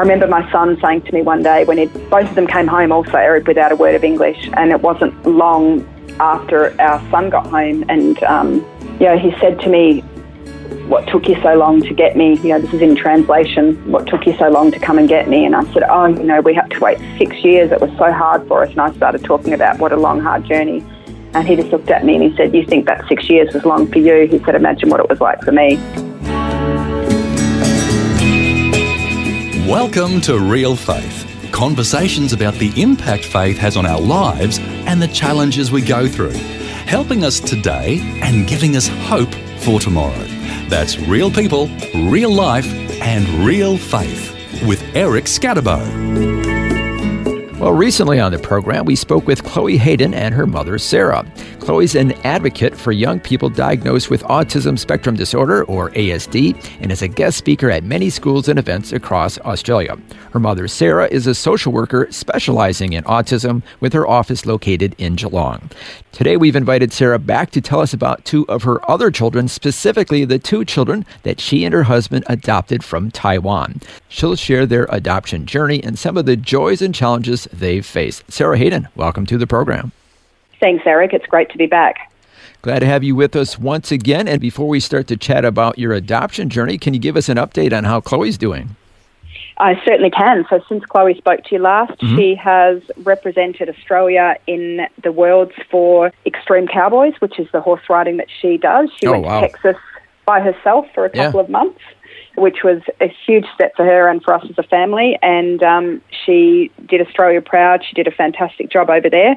I remember my son saying to me one day when it, both of them came home also, without a word of English, and it wasn't long after our son got home, and um, you know, he said to me, "What took you so long to get me?" You know, this is in translation. What took you so long to come and get me? And I said, "Oh, you know, we had to wait six years. It was so hard for us." And I started talking about what a long, hard journey. And he just looked at me and he said, "You think that six years was long for you?" He said, "Imagine what it was like for me." Welcome to Real Faith. Conversations about the impact faith has on our lives and the challenges we go through, helping us today and giving us hope for tomorrow. That's real people, real life, and real faith with Eric Skattebo. Well, recently on the program, we spoke with Chloe Hayden and her mother, Sarah. Chloe's an advocate for young people diagnosed with autism spectrum disorder, or ASD, and is a guest speaker at many schools and events across Australia. Her mother, Sarah, is a social worker specializing in autism with her office located in Geelong. Today, we've invited Sarah back to tell us about two of her other children, specifically the two children that she and her husband adopted from Taiwan. She'll share their adoption journey and some of the joys and challenges they've faced. Sarah Hayden, welcome to the program. Thanks, Eric. It's great to be back. Glad to have you with us once again. And before we start to chat about your adoption journey, can you give us an update on how Chloe's doing? I certainly can. So, since Chloe spoke to you last, mm-hmm. she has represented Australia in the Worlds for Extreme Cowboys, which is the horse riding that she does. She oh, went wow. to Texas by herself for a couple Yeah. of months, which was a huge step for her and for us as a family. And um, she did Australia proud. She did a fantastic job over there.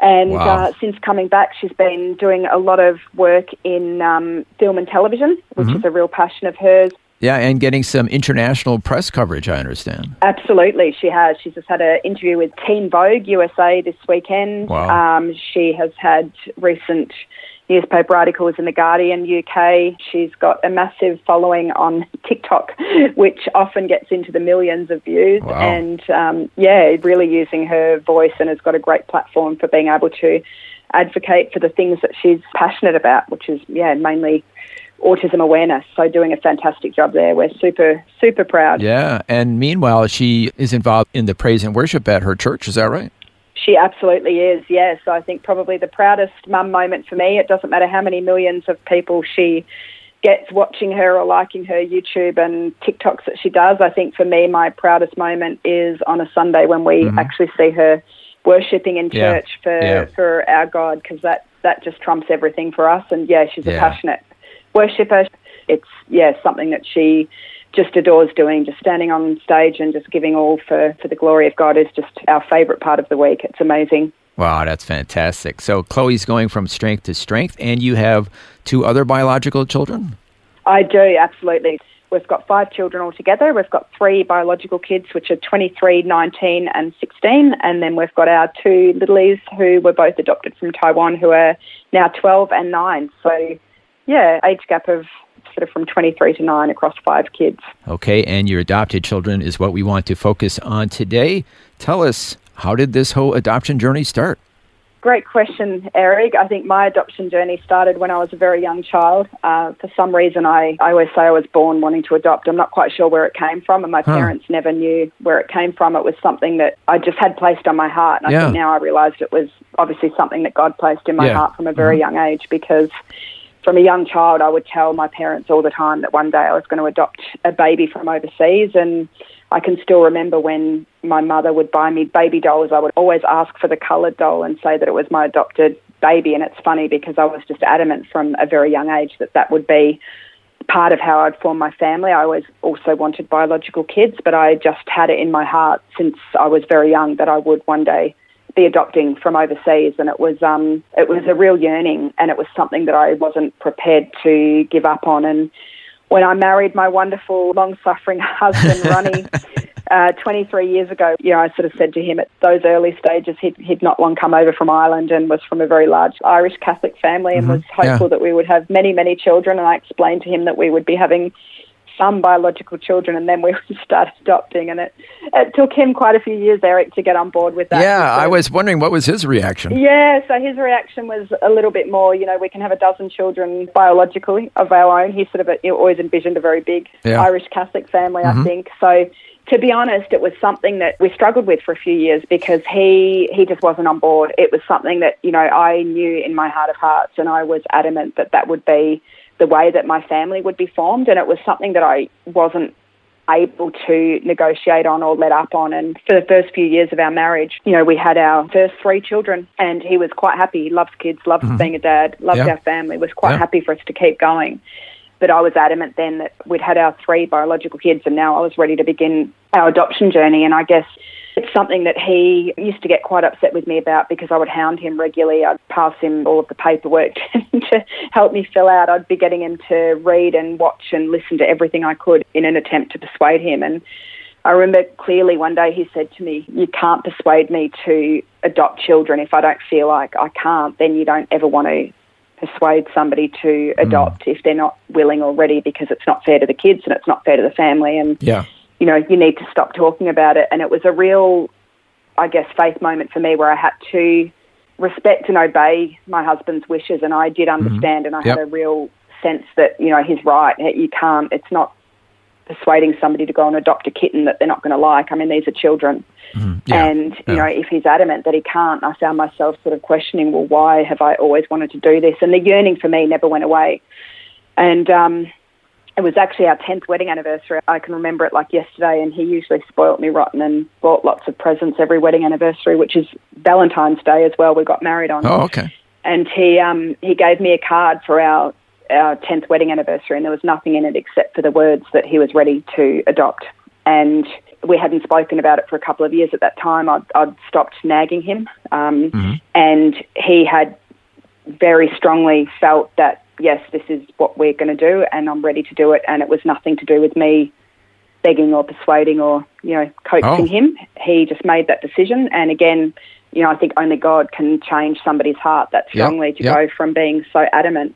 And Wow. uh, since coming back, she's been doing a lot of work in um, film and television, which Mm-hmm. is a real passion of hers. Yeah, and getting some international press coverage, I understand. Absolutely, she has. She's just had an interview with Teen Vogue USA this weekend. Wow. Um, she has had recent newspaper articles in The Guardian UK. She's got a massive following on TikTok, which often gets into the millions of views. Wow. And um, yeah, really using her voice and has got a great platform for being able to advocate for the things that she's passionate about, which is, yeah, mainly autism awareness. So doing a fantastic job there. We're super, super proud. Yeah, and meanwhile, she is involved in the praise and worship at her church. Is that right? She absolutely is, yes. I think probably the proudest mum moment for me. It doesn't matter how many millions of people she gets watching her or liking her YouTube and TikToks that she does. I think for me, my proudest moment is on a Sunday when we actually see her worshipping in Mm-hmm. Yeah. church for, Yeah. for our God because that, that just trumps everything for us. And yeah, she's a Yeah. Passionate worshipper. It's, yeah, something that she just adores doing, just standing on stage and just giving all for, for the glory of God is just our favourite part of the week. It's amazing. Wow, that's fantastic. So Chloe's going from strength to strength, and you have two other biological children? I do, absolutely. We've got five children altogether. We've got three biological kids, which are 23, 19, and 16. And then we've got our two littlies who were both adopted from Taiwan, who are now 12 and 9. So, yeah, age gap of sort of from 23 to 9 across five kids. Okay, and your adopted children is what we want to focus on today. Tell us, how did this whole adoption journey start? Great question, Eric. I think my adoption journey started when I was a very young child. Uh, for some reason, I, I always say I was born wanting to adopt. I'm not quite sure where it came from, and my Huh. parents never knew where it came from. It was something that I just had placed on my heart. And I think now I realised it was obviously something that God placed in my Yeah. Mm-hmm. heart from a very young age because from a young child, I would tell my parents all the time that one day I was going to adopt a baby from overseas. And I can still remember when my mother would buy me baby dolls, I would always ask for the coloured doll and say that it was my adopted baby. And it's funny because I was just adamant from a very young age that that would be part of how I'd form my family. I always also wanted biological kids, but I just had it in my heart since I was very young that I would one day be adopting from overseas, and it was um, it was a real yearning, and it was something that I wasn't prepared to give up on. And when I married my wonderful, long suffering husband, Ronnie. Uh, 23 years ago, you know, I sort of said to him at those early stages, he'd, he'd not long come over from Ireland and was from a very large Irish Catholic family and Mm-hmm. was hopeful Yeah. that we would have many, many children. And I explained to him that we would be having some biological children and then we start adopting. And it, it took him quite a few years, Eric, to get on board with that. yeah, I was wondering what was his reaction. yeah, so his reaction was a little bit more, you know, we can have a dozen children biologically of our own. He sort of always envisioned a very big Yeah. Irish Catholic family, I mm-hmm. think. So to be honest, it was something that we struggled with for a few years because he he just wasn't on board. It was something that, you know, I knew in my heart of hearts and I was adamant that that would be the way that my family would be formed and it was something that I wasn't able to negotiate on or let up on. And for the first few years of our marriage, you know, we had our first three children and he was quite happy. He loves kids, loves mm-hmm. being a dad, loved Yeah. our family, was quite Yeah. happy for us to keep going. But I was adamant then that we'd had our three biological kids and now I was ready to begin our adoption journey. And I guess it's something that he used to get quite upset with me about because I would hound him regularly. I'd pass him all of the paperwork to help me fill out. I'd be getting him to read and watch and listen to everything I could in an attempt to persuade him. And I remember clearly one day he said to me, You can't persuade me to adopt children. If I don't feel like I can't, then you don't ever want to persuade somebody to hmm. adopt if they're not willing already because it's not fair to the kids and it's not fair to the family. And Yeah. You know, you need to stop talking about it. And it was a real, I guess, faith moment for me where I had to respect and obey my husband's wishes. And I did understand and I Yep. had a real sense that, you know, he's right. You can't, it's not persuading somebody to go and adopt a kitten that they're not going to like. I mean, these are children. Yeah. And, you Yeah. know, if he's adamant that he can't, I found myself sort of questioning, well, why have I always wanted to do this? And the yearning for me never went away. And um, it was actually our 10th wedding anniversary. I can remember it like yesterday, and he usually spoilt me rotten and bought lots of presents every wedding anniversary, which is Valentine's Day as well. We got married on. Oh, okay. And he um, he gave me a card for our our 10th wedding anniversary, and there was nothing in it except for the words that he was ready to adopt. And we hadn't spoken about it for a couple of years at that time. I'd, I'd stopped nagging him, um, and he had very strongly felt that yes, this is what we're going to do, and I'm ready to do it. And it was nothing to do with me begging or persuading or you know coaxing Oh. him. He just made that decision, and again, you know, I think only God can change somebody's heart that Yep, strongly to yep. go from being so adamant.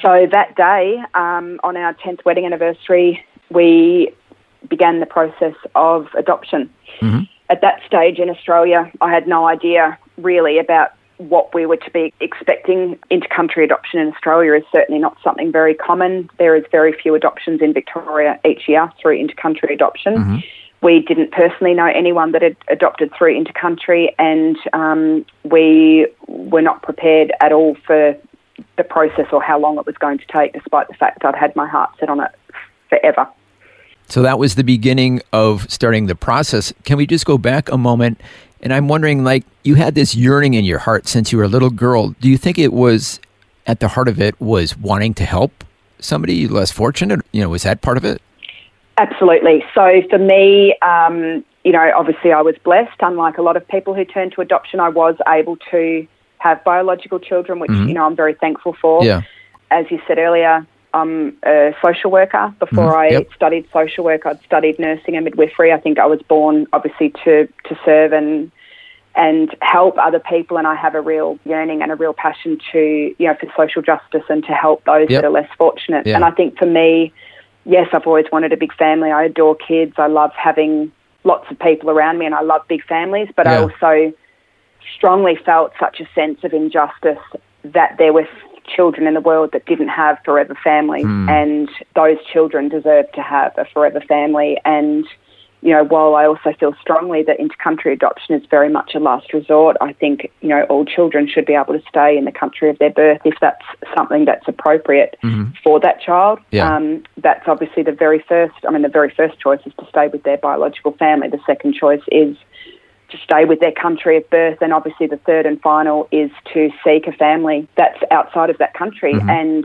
So that day, um, on our 10th wedding anniversary, we began the process of adoption. At that stage in Australia, I had no idea really about what we were to be expecting. Intercountry adoption in Australia is certainly not something very common. There is very few adoptions in Victoria each year through intercountry adoption. We didn't personally know anyone that had adopted through intercountry, and um, we were not prepared at all for the process or how long it was going to take, despite the fact I'd had my heart set on it forever. So that was the beginning of starting the process. Can we just go back a moment? And I'm wondering, like, you had this yearning in your heart since you were a little girl. Do you think it was at the heart of it was wanting to help somebody less fortunate? You know, was that part of it? Absolutely. So for me, um, you know, obviously I was blessed. Unlike a lot of people who turn to adoption, I was able to have biological children, which, you know, I'm very thankful for. Yeah. As you said earlier, I'm a social worker. Before mm-hmm. I Yep. studied social work, I'd studied nursing and midwifery. I think I was born, obviously, to, to serve and and help other people. And I have a real yearning and a real passion to, you know, for social justice and to help those Yep. that are less fortunate. Yeah. And I think for me, yes, I've always wanted a big family. I adore kids. I love having lots of people around me and I love big families, but I also strongly felt such a sense of injustice that there were children in the world that didn't have forever families and those children deserve to have a forever family and you know, while I also feel strongly that intercountry adoption is very much a last resort, I think, you know, all children should be able to stay in the country of their birth if that's something that's appropriate for that child. Yeah. Um, that's obviously the very first, I mean, the very first choice is to stay with their biological family. The second choice is to stay with their country of birth. And obviously the third and final is to seek a family that's outside of that country. And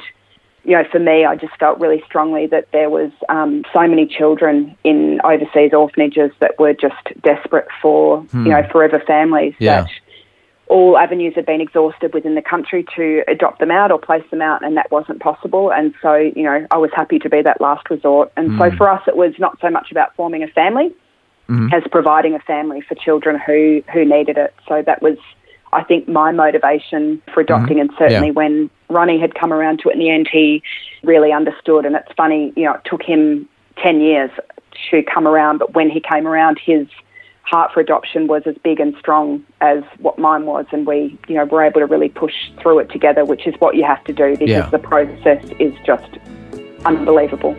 you know, for me, I just felt really strongly that there was um, so many children in overseas orphanages that were just desperate for, you know, forever families Yeah. that all avenues had been exhausted within the country to adopt them out or place them out, and that wasn't possible. And so, you know, I was happy to be that last resort. And mm. so for us, it was not so much about forming a family mm. as providing a family for children who, who needed it. So that was, I think, my motivation for adopting. Mm-hmm. And certainly yeah. when Ronnie had come around to it in the end, he really understood. And it's funny, you know, it took him 10 years to come around, but when he came around, his heart for adoption was as big and strong as what mine was, and we, you know, were able to really push through it together, which is what you have to do because yeah. the process is just unbelievable.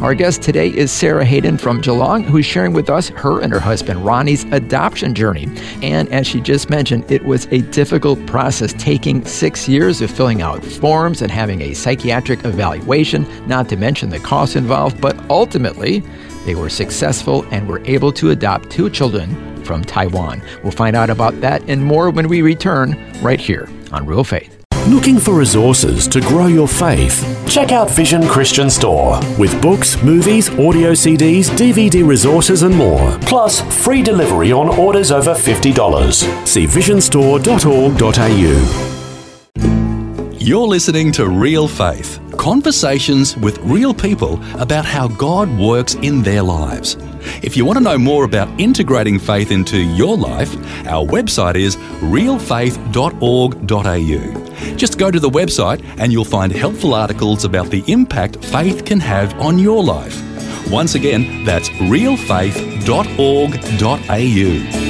Our guest today is Sarah Hayden from Geelong, who's sharing with us her and her husband Ronnie's adoption journey. And as she just mentioned, it was a difficult process, taking six years of filling out forms and having a psychiatric evaluation, not to mention the costs involved. But ultimately, they were successful and were able to adopt two children from Taiwan. We'll find out about that and more when we return right here on Real Faith. Looking for resources to grow your faith? Check out Vision Christian Store with books, movies, audio CDs, DVD resources, and more. Plus, free delivery on orders over $50. See visionstore.org.au. You're listening to Real Faith conversations with real people about how God works in their lives. If you want to know more about integrating faith into your life, our website is realfaith.org.au. Just go to the website and you'll find helpful articles about the impact faith can have on your life. Once again, that's realfaith.org.au.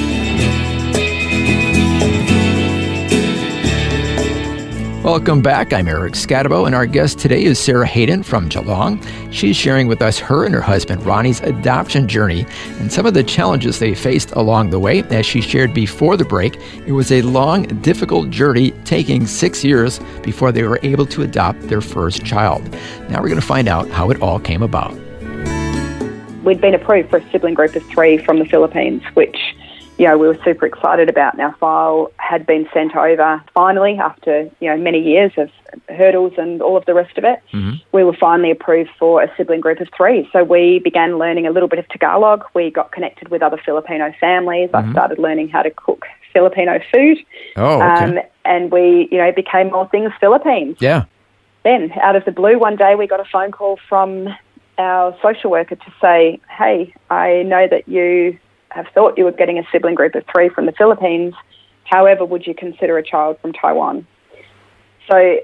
Welcome back. I'm Eric Skattebo, and our guest today is Sarah Hayden from Geelong. She's sharing with us her and her husband Ronnie's adoption journey and some of the challenges they faced along the way. As she shared before the break, it was a long, difficult journey taking six years before they were able to adopt their first child. Now we're going to find out how it all came about. We'd been approved for a sibling group of three from the Philippines, which you know, we were super excited about. And our file had been sent over finally after, you know, many years of hurdles and all of the rest of it. Mm-hmm. We were finally approved for a sibling group of three. So we began learning a little bit of Tagalog. We got connected with other Filipino families. Mm-hmm. I started learning how to cook Filipino food. Oh, okay. Um, and we, you know, became more things Philippines. Yeah. Then, out of the blue, one day we got a phone call from our social worker to say, hey, I know that you have thought you were getting a sibling group of three from the Philippines. However, would you consider a child from Taiwan? So,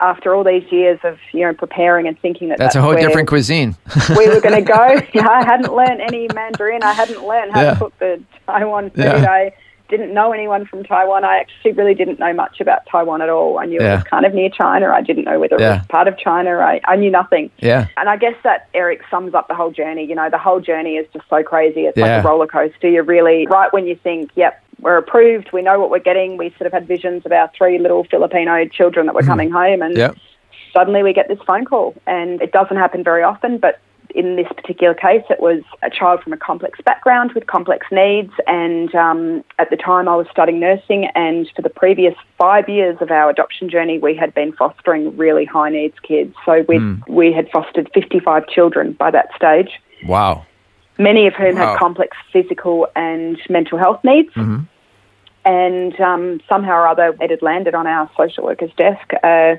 after all these years of you know preparing and thinking that that's, that's a whole different cuisine, we were going to go. Yeah, I hadn't learned any Mandarin. I hadn't learned how yeah. to cook the Taiwan food. Yeah. I didn't know anyone from Taiwan. I actually really didn't know much about Taiwan at all. I knew yeah. it was kind of near China. I didn't know whether yeah. it was part of China. I, I knew nothing. Yeah. And I guess that, Eric, sums up the whole journey. You know, the whole journey is just so crazy. It's yeah. like a roller coaster. You really, right when you think, yep, we're approved, we know what we're getting, we sort of had visions of our three little Filipino children that were mm-hmm. coming home. And yep. suddenly we get this phone call. And it doesn't happen very often, but in this particular case, it was a child from a complex background with complex needs. And um, at the time, I was studying nursing. And for the previous five years of our adoption journey, we had been fostering really high needs kids. So we mm. we had fostered 55 children by that stage. Wow. Many of whom wow. had complex physical and mental health needs. Mm-hmm. And um, somehow or other, it had landed on our social worker's desk. Uh,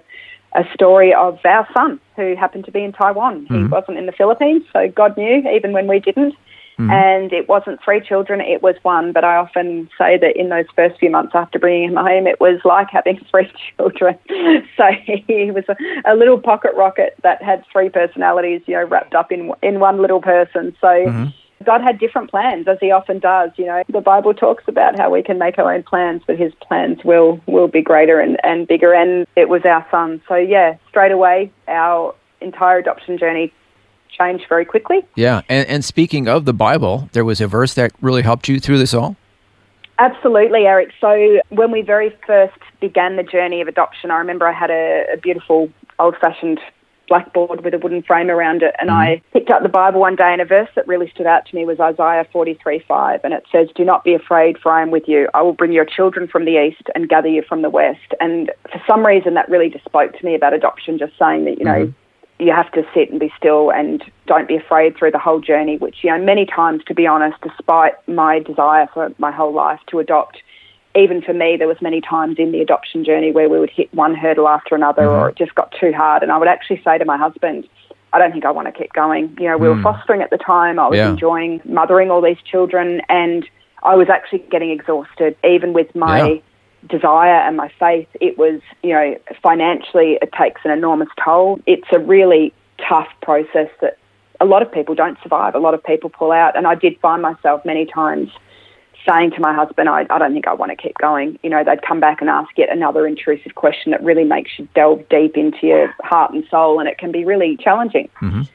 a story of our son who happened to be in Taiwan. Mm-hmm. He wasn't in the Philippines, so God knew even when we didn't. Mm-hmm. And it wasn't three children, it was one. But I often say that in those first few months after bringing him home, it was like having three children. so he was a, a little pocket rocket that had three personalities, you know, wrapped up in in one little person. So mm-hmm. God had different plans, as He often does. You know, the Bible talks about how we can make our own plans, but His plans will will be greater and, and bigger. And it was our son. So yeah, straight away, our entire adoption journey changed very quickly. Yeah, and, and speaking of the Bible, there was a verse that really helped you through this all. Absolutely, Eric. So when we very first began the journey of adoption, I remember I had a, a beautiful old-fashioned blackboard with a wooden frame around it. And I picked up the Bible one day, and a verse that really stood out to me was Isaiah 43 5. And it says, Do not be afraid, for I am with you. I will bring your children from the east and gather you from the west. And for some reason, that really just spoke to me about adoption, just saying that, you know, mm-hmm. you have to sit and be still and don't be afraid through the whole journey, which, you know, many times, to be honest, despite my desire for my whole life to adopt, even for me, there was many times in the adoption journey where we would hit one hurdle after another, Mm-hmm. or it just got too hard. And I would actually say to my husband, "I don't think I want to keep going." You know, we were fostering at the time. I was Mm. Yeah. enjoying mothering all these children, and I was actually getting exhausted, even with my Yeah. desire and my faith. It was, you know, financially, it takes an enormous toll. It's a really tough process that a lot of people don't survive. A lot of people pull out. And I did find myself many times saying to my husband, I, I don't think I want to keep going. You know, they'd come back and ask yet another intrusive question that really makes you delve deep into your heart and soul, and it can be really challenging.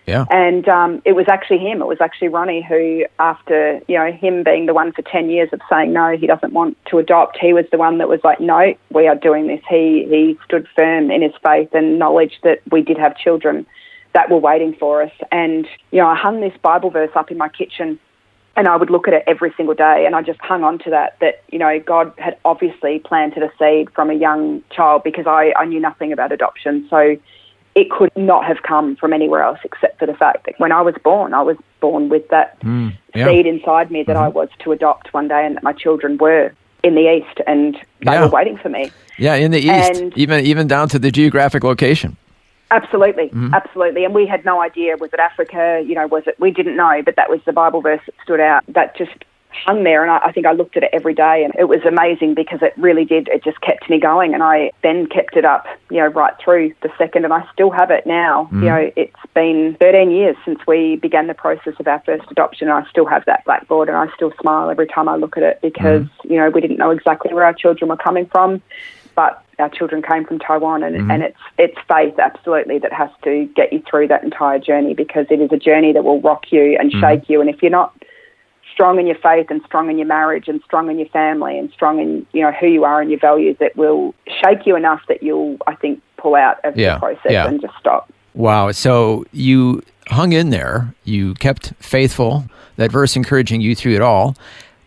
Yeah. And um, it was actually him. It was actually Ronnie who, after you know him being the one for ten years of saying no, he doesn't want to adopt. He was the one that was like, no, we are doing this. He he stood firm in his faith and knowledge that we did have children that were waiting for us. And you know, I hung this Bible verse up in my kitchen. And I would look at it every single day, and I just hung on to that. That you know, God had obviously planted a seed from a young child because I, I knew nothing about adoption. So it could not have come from anywhere else except for the fact that when I was born, I was born with that hmm, yeah. seed inside me that I mm-hmm. was to adopt one day and that my children were in the East and they Yeah. were waiting for me. Yeah, in the east, And- even even down to the geographic location. Absolutely, Mm-hmm. absolutely. And we had no idea. Was it Africa? You know, was it? We didn't know, but that was the Bible verse that stood out. That just hung there, and I, I think I looked at it every day, and it was amazing because it really did. It just kept me going, and I then kept it up, you know, right through the second, and I still have it now. Mm-hmm. You know, it's been 13 years since we began the process of our first adoption, and I still have that blackboard, and I still smile every time I look at it because Mm-hmm. you know we didn't know exactly where our children were coming from but our children came from Taiwan, and, Mm-hmm. and it's it's faith absolutely that has to get you through that entire journey because it is a journey that will rock you and Mm-hmm. shake you. And if you're not strong in your faith and strong in your marriage and strong in your family and strong in you know who you are and your values, it will shake you enough that you'll I think pull out of Yeah, the process yeah. and just stop. Wow. So you hung in there, you kept faithful, that verse encouraging you through it all.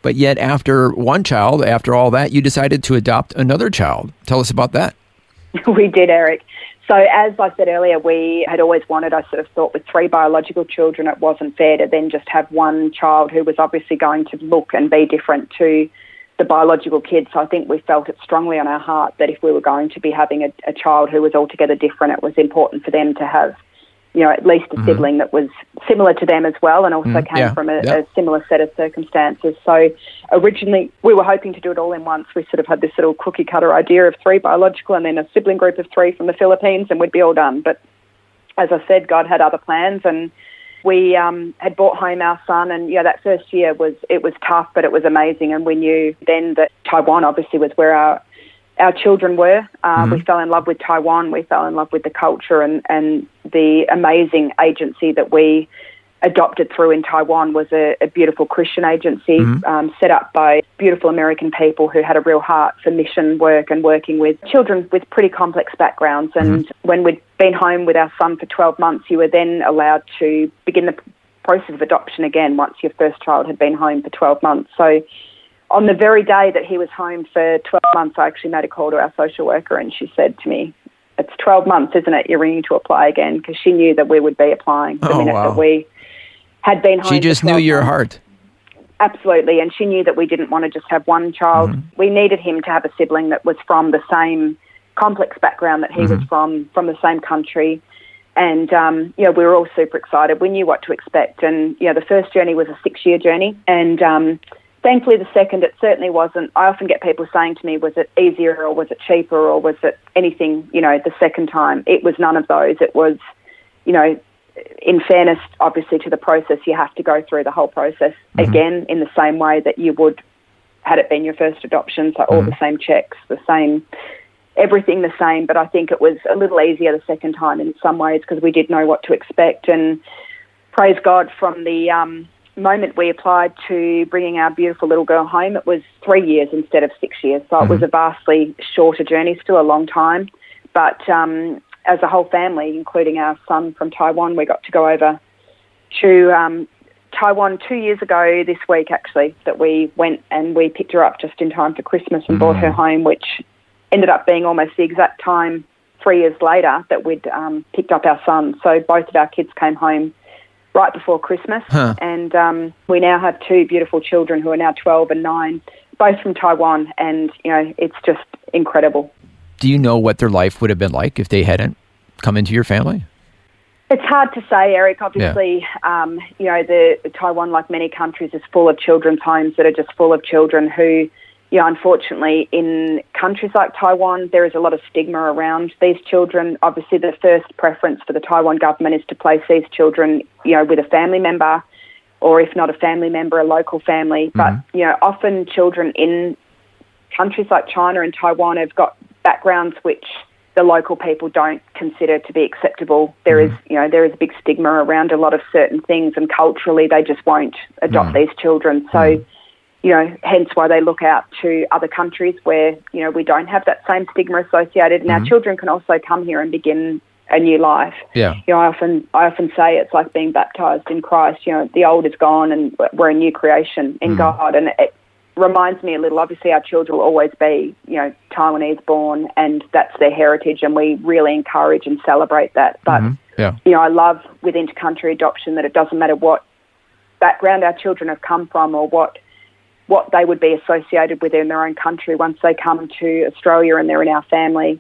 But yet, after one child, after all that, you decided to adopt another child. Tell us about that. we did, Eric. So, as I said earlier, we had always wanted, I sort of thought with three biological children, it wasn't fair to then just have one child who was obviously going to look and be different to the biological kids. So, I think we felt it strongly on our heart that if we were going to be having a, a child who was altogether different, it was important for them to have, you know, at least a sibling that was similar to them as well and also came yeah, from a, yeah. a similar set of circumstances. So originally we were hoping to do it all in once. We sort of had this little cookie cutter idea of three biological and then a sibling group of three from the Philippines and we'd be all done. But as I said, God had other plans and we um, had brought home our son and yeah, that first year was it was tough but it was amazing and we knew then that Taiwan obviously was where our our children were. Uh, We fell in love with Taiwan. We fell in love with the culture and, and the amazing agency that we adopted through in Taiwan was a, a beautiful Christian agency um, set up by beautiful American people who had a real heart for mission work and working with children with pretty complex backgrounds. And when we'd been home with our son for 12 months, you were then allowed to begin the process of adoption again once your first child had been home for 12 months. So on the very day that he was home for 12 months, I actually made a call to our social worker and she said to me, It's 12 months, isn't it? You're ringing to apply again because she knew that we would be applying the Oh, minute wow. that we had been home. She just knew your months. heart. Absolutely, and she knew that we didn't want to just have one child. We needed him to have a sibling that was from the same complex background that he was from, from the same country. And, um, you know, we were all super excited. We knew what to expect. And, you know, the first journey was a six year journey. And um, thankfully, the second, it certainly wasn't. I often get people saying to me, was it easier or was it cheaper or was it anything, you know, the second time? It was none of those. It was, you know, in fairness, obviously, to the process, you have to go through the whole process again in the same way that you would had it been your first adoption. So all the same checks, the same, everything the same. But I think it was a little easier the second time in some ways because we did know what to expect. And praise God, from the um, moment we applied to bringing our beautiful little girl home, it was three years instead of six years. So it was a vastly shorter journey, still a long time. But um, as a whole family, including our son from Taiwan, we got to go over to um, Taiwan two years ago this week, actually, that we went and we picked her up just in time for Christmas and brought her home, which ended up being almost the exact time three years later that we'd um, picked up our son. So both of our kids came home right before Christmas, Huh. and um, we now have two beautiful children who are now 12 and 9. both from Taiwan, and you know, it's just incredible. Do you know what their life would have been like if they hadn't come into your family? It's hard to say, Eric. Obviously, yeah. um, you know, the Taiwan, like many countries, is full of children's homes that are just full of children who, you know, unfortunately, in countries like Taiwan, there is a lot of stigma around these children. Obviously, the first preference for the Taiwan government is to place these children, you know, with a family member, or if not a family member, a local family. Mm-hmm. But you know, often children in countries like China and Taiwan have got backgrounds which the local people don't consider to be acceptable. There mm. is, you know, there is a big stigma around a lot of certain things, and culturally they just won't adopt mm. these children. So, mm. You know, hence why they look out to other countries where you know we don't have that same stigma associated, and our mm-hmm. children can also come here and begin a new life. Yeah. You know, I often I often say it's like being baptized in Christ. You know, the old is gone and we're a new creation in mm. God, and it, reminds me a little. Obviously, our children will always be, you know, Taiwanese born, and that's their heritage, and we really encourage and celebrate that. But mm-hmm. yeah. you know, I love with intercountry adoption that it doesn't matter what background our children have come from or what what they would be associated with in their own country. Once they come to Australia and they're in our family,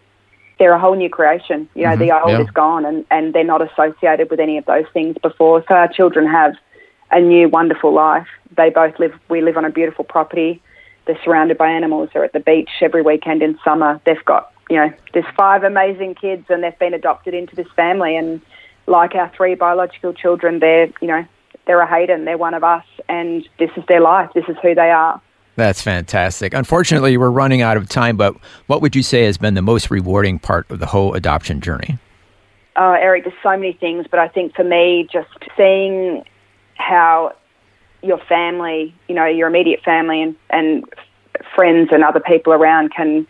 they're a whole new creation. You know, mm-hmm. the old yeah. is gone, and and they're not associated with any of those things before. So our children have a new wonderful life. They both live. We live on a beautiful property. They're surrounded by animals. They're at the beach every weekend in summer. They've got you know there's five amazing kids, and they've been adopted into this family. And like our three biological children, they're you know they're a Hayden. They're one of us, and this is their life. This is who they are. That's fantastic. Unfortunately, we're running out of time, but what would you say has been the most rewarding part of the whole adoption journey? Oh, Eric, there's so many things, but I think for me, just seeing how your family, you know, your immediate family and, and friends and other people around can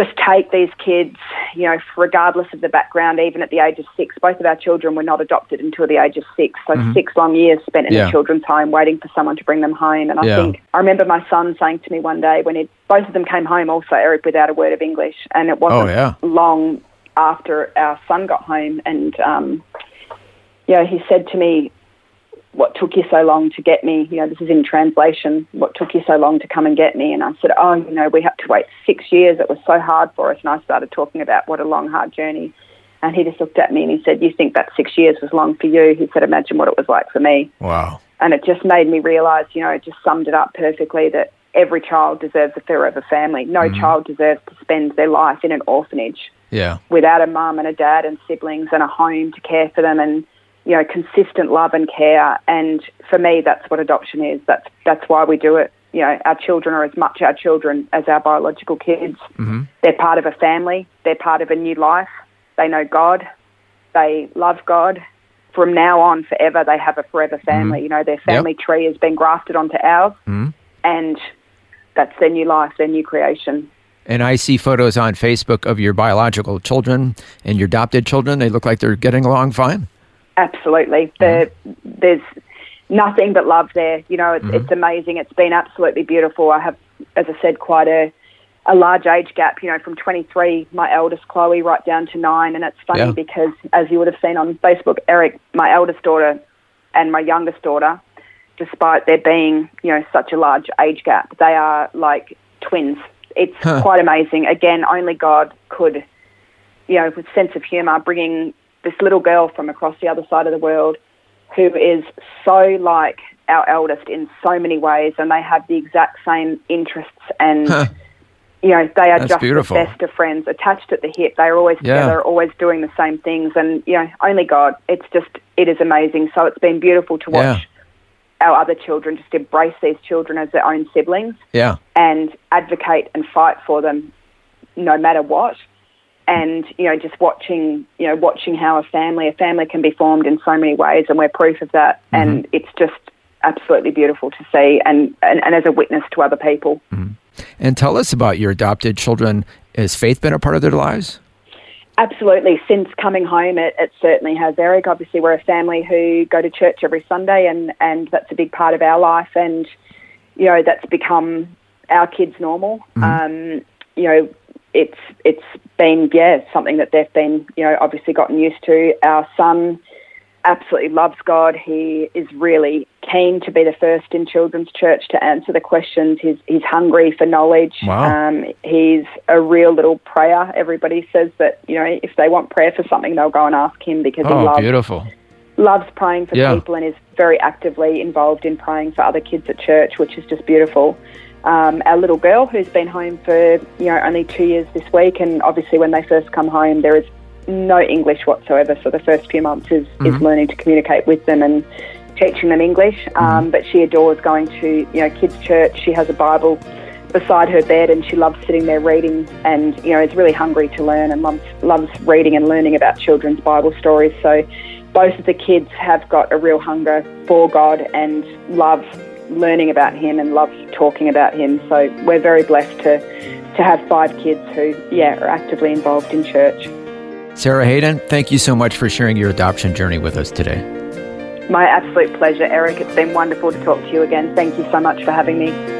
just take these kids, you know, regardless of the background, even at the age of six. Both of our children were not adopted until the age of six. So mm-hmm. six long years spent in yeah. a children's home waiting for someone to bring them home. And I yeah. think, I remember my son saying to me one day when it, both of them came home also, Eric, without a word of English. And it wasn't oh, yeah. long after our son got home. And, um, yeah, he said to me, what took you so long to get me? You know, this is in translation. What took you so long to come and get me? And I said, oh, you know, we had to wait six years. It was so hard for us. And I started talking about what a long, hard journey. And he just looked at me and he said, you think that six years was long for you? He said, imagine what it was like for me. Wow. And it just made me realise, you know, it just summed it up perfectly that every child deserves the fear of a forever family. No mm-hmm. child deserves to spend their life in an orphanage. Yeah. Without a mum and a dad and siblings and a home to care for them and you know, consistent love and care. And for me, that's what adoption is. That's that's why we do it. You know, our children are as much our children as our biological kids. Mm-hmm. They're part of a family. They're part of a new life. They know God. They love God. From now on, forever, they have a forever family. Mm-hmm. You know, their family yep. tree has been grafted onto ours, mm-hmm. and that's their new life, their new creation. And I see photos on Facebook of your biological children and your adopted children. They look like they're getting along fine. Absolutely. Mm-hmm. there's nothing but love there. You know, it's, mm-hmm. it's amazing. It's been absolutely beautiful. I have, as I said, quite a a large age gap, you know, from 23, my eldest Chloe, right down to nine. And it's funny yeah. because, as you would have seen on Facebook, Eric, my eldest daughter and my youngest daughter, despite there being, you know, such a large age gap, they are like twins. It's huh. quite amazing. Again, only God could, you know, with sense of humour, bringing this little girl from across the other side of the world who is so like our eldest in so many ways, and they have the exact same interests and. Huh. You know, they are That's just beautiful. the best of friends, attached at the hip. They are always yeah. together, always doing the same things, and you know, only God. It's just, it is amazing. So it's been beautiful to watch yeah. our other children just embrace these children as their own siblings, yeah, and advocate and fight for them, no matter what and you know just watching you know watching how a family a family can be formed in so many ways and we're proof of that mm-hmm. and it's just absolutely beautiful to see and, and, and as a witness to other people mm-hmm. and tell us about your adopted children has faith been a part of their lives absolutely since coming home it, it certainly has eric obviously we're a family who go to church every sunday and and that's a big part of our life and you know that's become our kids normal mm-hmm. um, you know it's it's been yeah something that they've been you know obviously gotten used to. Our son absolutely loves God. He is really keen to be the first in children's church to answer the questions. He's, he's hungry for knowledge. Wow. Um, he's a real little prayer. Everybody says that, you know, if they want prayer for something, they'll go and ask him because he Oh, loves, beautiful. loves praying for Yeah. people and is very actively involved in praying for other kids at church, which is just beautiful. Um, our little girl, who's been home for you know only two years this week, and obviously when they first come home, there is no English whatsoever. So the first few months is, is learning to communicate with them and teaching them English. Um, but she adores going to you know kids' church. She has a Bible beside her bed, and she loves sitting there reading. And you know is really hungry to learn and loves loves reading and learning about children's Bible stories. So both of the kids have got a real hunger for God and love learning about Him and love talking about Him. So we're very blessed to to have five kids who yeah are actively involved in church. Sarah Hayden, thank you so much for sharing your adoption journey with us today. My absolute pleasure, Eric. It's been wonderful to talk to you again. Thank you so much for having me.